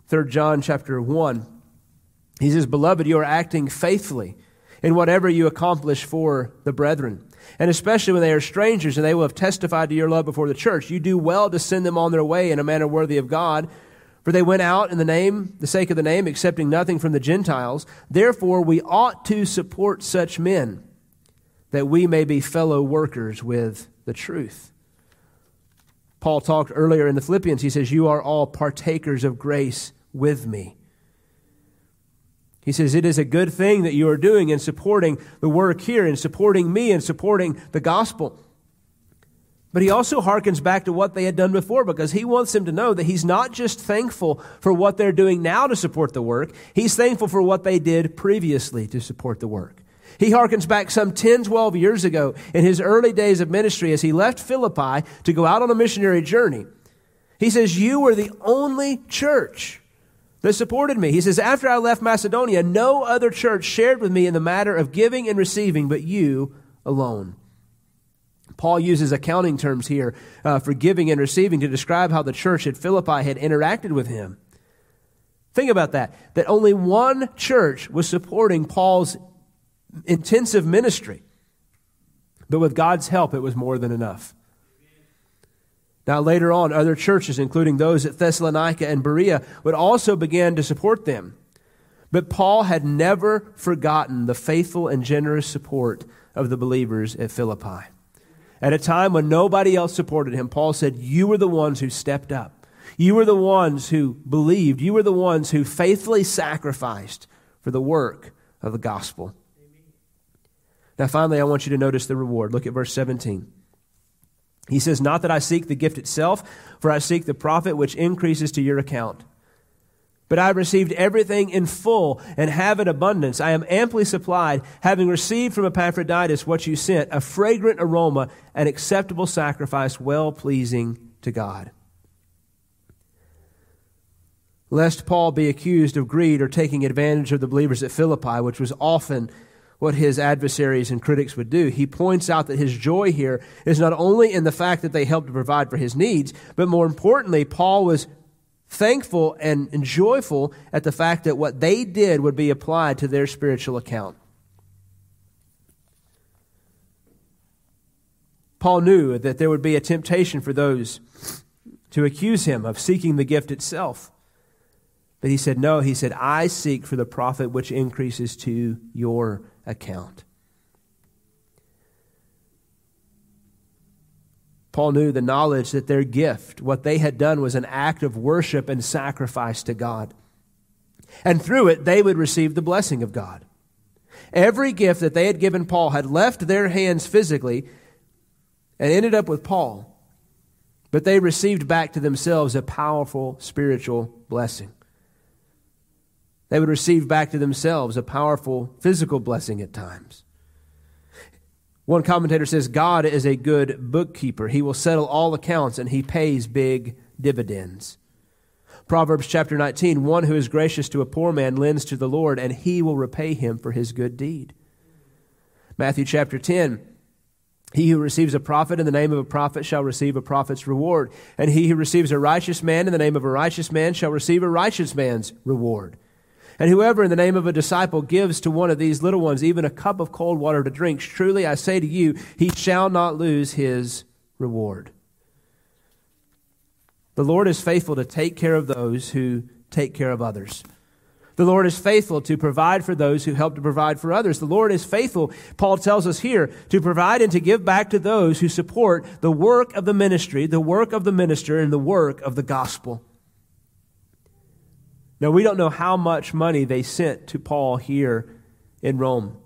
3 John chapter 1. He says, Beloved, you are acting faithfully in whatever you accomplish for the brethren. And especially when they are strangers and they will have testified to your love before the church, you do well to send them on their way in a manner worthy of God for they went out in the name, the sake of the name, accepting nothing from the Gentiles. Therefore, we ought to support such men, that we may be fellow workers with the truth. Paul talked earlier in the Philippians. He says, You are all partakers of grace with me. He says, It is a good thing that you are doing in supporting the work here, in supporting me, and supporting the gospel. But he also harkens back to what they had done before because he wants them to know that he's not just thankful for what they're doing now to support the work, he's thankful for what they did previously to support the work. He harkens back some 10, 12 years ago in his early days of ministry as he left Philippi to go out on a missionary journey. He says, You were the only church that supported me. He says, After I left Macedonia, no other church shared with me in the matter of giving and receiving but you alone. Paul uses accounting terms here uh, for giving and receiving to describe how the church at Philippi had interacted with him. Think about that. That only one church was supporting Paul's intensive ministry. But with God's help, it was more than enough. Now, later on, other churches, including those at Thessalonica and Berea, would also begin to support them. But Paul had never forgotten the faithful and generous support of the believers at Philippi. At a time when nobody else supported him, Paul said, You were the ones who stepped up. You were the ones who believed. You were the ones who faithfully sacrificed for the work of the gospel. Now, finally, I want you to notice the reward. Look at verse 17. He says, Not that I seek the gift itself, for I seek the profit which increases to your account. But I have received everything in full and have in abundance. I am amply supplied, having received from Epaphroditus what you sent, a fragrant aroma, an acceptable sacrifice, well pleasing to God. Lest Paul be accused of greed or taking advantage of the believers at Philippi, which was often what his adversaries and critics would do. He points out that his joy here is not only in the fact that they helped to provide for his needs, but more importantly, Paul was thankful and, and joyful at the fact that what they did would be applied to their spiritual account. Paul knew that there would be a temptation for those to accuse him of seeking the gift itself. But he said, No, he said, I seek for the profit which increases to your account. Paul knew the knowledge that their gift, what they had done, was an act of worship and sacrifice to God. And through it, they would receive the blessing of God. Every gift that they had given Paul had left their hands physically and ended up with Paul, but they received back to themselves a powerful spiritual blessing. They would receive back to themselves a powerful physical blessing at times. One commentator says God is a good bookkeeper. He will settle all accounts and he pays big dividends. Proverbs chapter 19 One who is gracious to a poor man lends to the Lord, and he will repay him for his good deed. Matthew chapter 10 He who receives a prophet in the name of a prophet shall receive a prophet's reward, and he who receives a righteous man in the name of a righteous man shall receive a righteous man's reward. And whoever in the name of a disciple gives to one of these little ones even a cup of cold water to drink, truly I say to you, he shall not lose his reward. The Lord is faithful to take care of those who take care of others. The Lord is faithful to provide for those who help to provide for others. The Lord is faithful, Paul tells us here, to provide and to give back to those who support the work of the ministry, the work of the minister, and the work of the gospel. Now, we don't know how much money they sent to Paul here in Rome.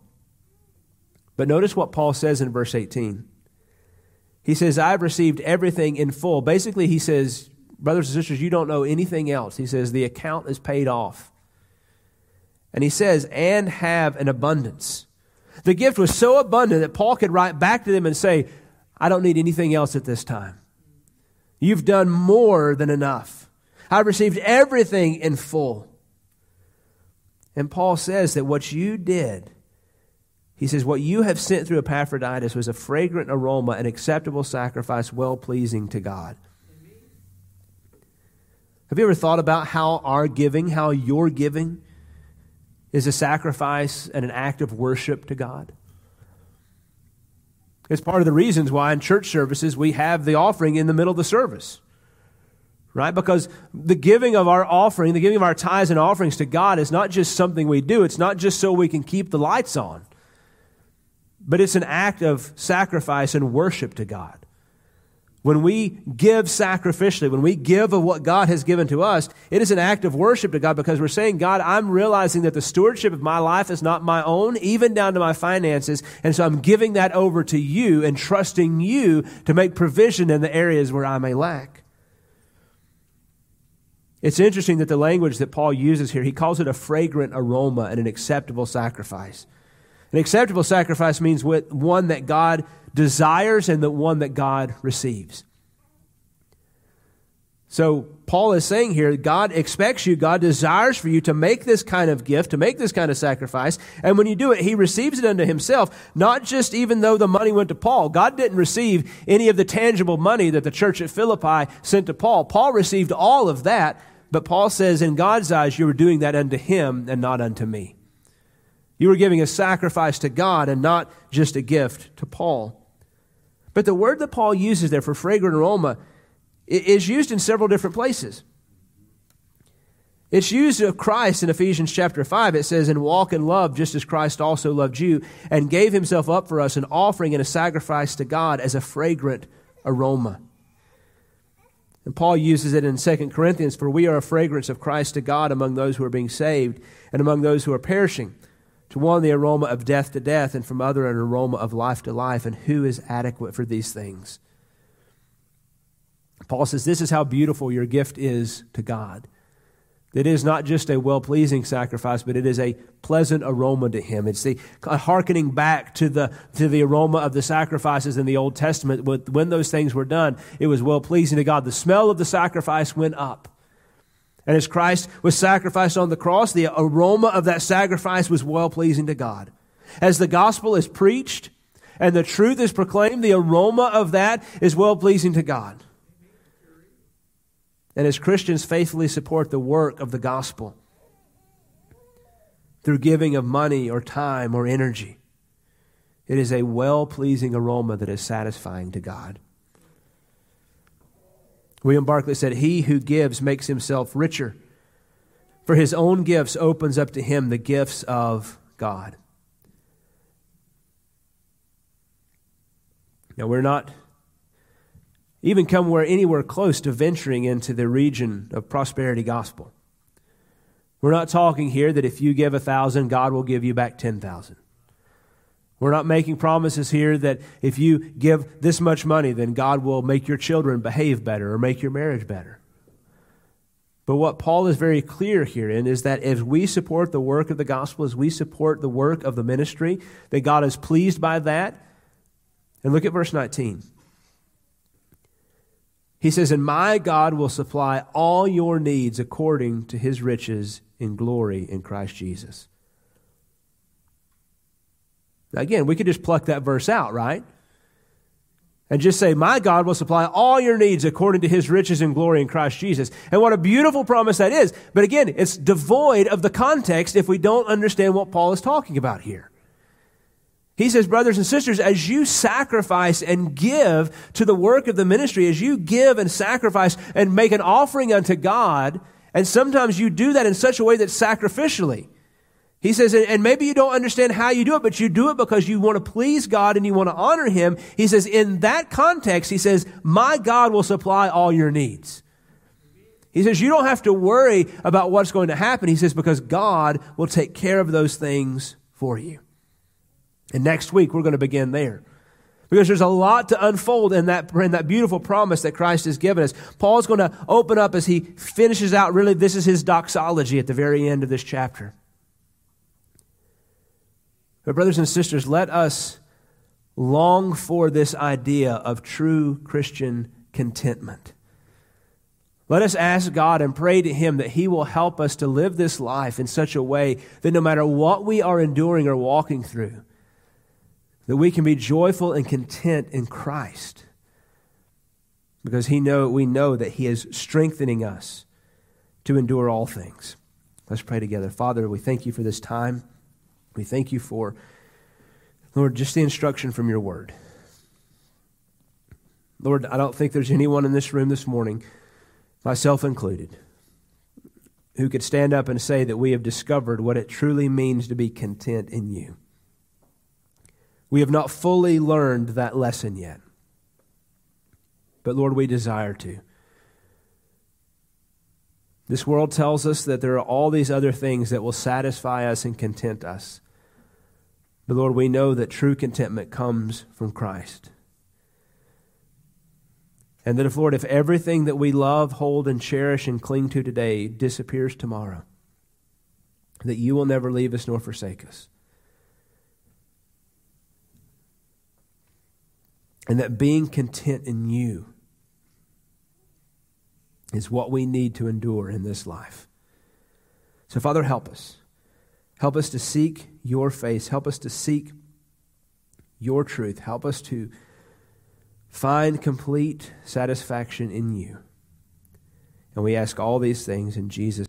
But notice what Paul says in verse 18. He says, I've received everything in full. Basically, he says, Brothers and sisters, you don't know anything else. He says, The account is paid off. And he says, and have an abundance. The gift was so abundant that Paul could write back to them and say, I don't need anything else at this time. You've done more than enough. I've received everything in full. And Paul says that what you did, he says, what you have sent through Epaphroditus was a fragrant aroma, an acceptable sacrifice, well pleasing to God. Have you ever thought about how our giving, how your giving, is a sacrifice and an act of worship to God. It's part of the reasons why in church services we have the offering in the middle of the service. Right? Because the giving of our offering, the giving of our tithes and offerings to God is not just something we do. It's not just so we can keep the lights on. But it's an act of sacrifice and worship to God. When we give sacrificially, when we give of what God has given to us, it is an act of worship to God because we're saying, God, I'm realizing that the stewardship of my life is not my own, even down to my finances. And so I'm giving that over to you and trusting you to make provision in the areas where I may lack. It's interesting that the language that Paul uses here, he calls it a fragrant aroma and an acceptable sacrifice. An acceptable sacrifice means one that God desires and the one that God receives. So, Paul is saying here, God expects you, God desires for you to make this kind of gift, to make this kind of sacrifice. And when you do it, he receives it unto himself, not just even though the money went to Paul. God didn't receive any of the tangible money that the church at Philippi sent to Paul. Paul received all of that, but Paul says, in God's eyes, you were doing that unto him and not unto me. You were giving a sacrifice to God and not just a gift to Paul. But the word that Paul uses there for fragrant aroma is used in several different places. It's used of Christ in Ephesians chapter 5. It says, And walk in love, just as Christ also loved you, and gave himself up for us, an offering and a sacrifice to God as a fragrant aroma. And Paul uses it in 2 Corinthians, For we are a fragrance of Christ to God among those who are being saved and among those who are perishing. To one, the aroma of death to death, and from other, an aroma of life to life. And who is adequate for these things? Paul says, This is how beautiful your gift is to God. It is not just a well pleasing sacrifice, but it is a pleasant aroma to Him. It's the hearkening back to the, to the aroma of the sacrifices in the Old Testament. When those things were done, it was well pleasing to God. The smell of the sacrifice went up. And as Christ was sacrificed on the cross, the aroma of that sacrifice was well pleasing to God. As the gospel is preached and the truth is proclaimed, the aroma of that is well pleasing to God. And as Christians faithfully support the work of the gospel through giving of money or time or energy, it is a well pleasing aroma that is satisfying to God. William Barclay said, He who gives makes himself richer, for his own gifts opens up to him the gifts of God. Now, we're not even come where anywhere close to venturing into the region of prosperity gospel. We're not talking here that if you give a thousand, God will give you back ten thousand. We're not making promises here that if you give this much money, then God will make your children behave better or make your marriage better. But what Paul is very clear here in is that if we support the work of the gospel, as we support the work of the ministry, that God is pleased by that. And look at verse 19. He says, And my God will supply all your needs according to his riches in glory in Christ Jesus. Now, again, we could just pluck that verse out, right? And just say, My God will supply all your needs according to his riches and glory in Christ Jesus. And what a beautiful promise that is. But again, it's devoid of the context if we don't understand what Paul is talking about here. He says, brothers and sisters, as you sacrifice and give to the work of the ministry, as you give and sacrifice and make an offering unto God, And sometimes you do that in such a way that sacrificially. He says, and maybe you don't understand how you do it, but you do it because you want to please God and you want to honor Him. He says, in that context, He says, my God will supply all your needs. He says, you don't have to worry about what's going to happen. He says, because God will take care of those things for you. And next week, we're going to begin there. Because there's a lot to unfold in that, in that beautiful promise that Christ has given us. Paul's going to open up as he finishes out, really, this is his doxology at the very end of this chapter. But, brothers and sisters, let us long for this idea of true Christian contentment. Let us ask God and pray to Him that He will help us to live this life in such a way that no matter what we are enduring or walking through, that we can be joyful and content in Christ because he know, we know that He is strengthening us to endure all things. Let's pray together. Father, we thank you for this time. We thank you for, Lord, just the instruction from your word. Lord, I don't think there's anyone in this room this morning, myself included, who could stand up and say that we have discovered what it truly means to be content in you. We have not fully learned that lesson yet. But Lord, we desire to. This world tells us that there are all these other things that will satisfy us and content us. But Lord, we know that true contentment comes from Christ. And that if, Lord, if everything that we love, hold, and cherish and cling to today disappears tomorrow, that you will never leave us nor forsake us. And that being content in you is what we need to endure in this life. So, Father, help us. Help us to seek your face. Help us to seek your truth. Help us to find complete satisfaction in you. And we ask all these things in Jesus'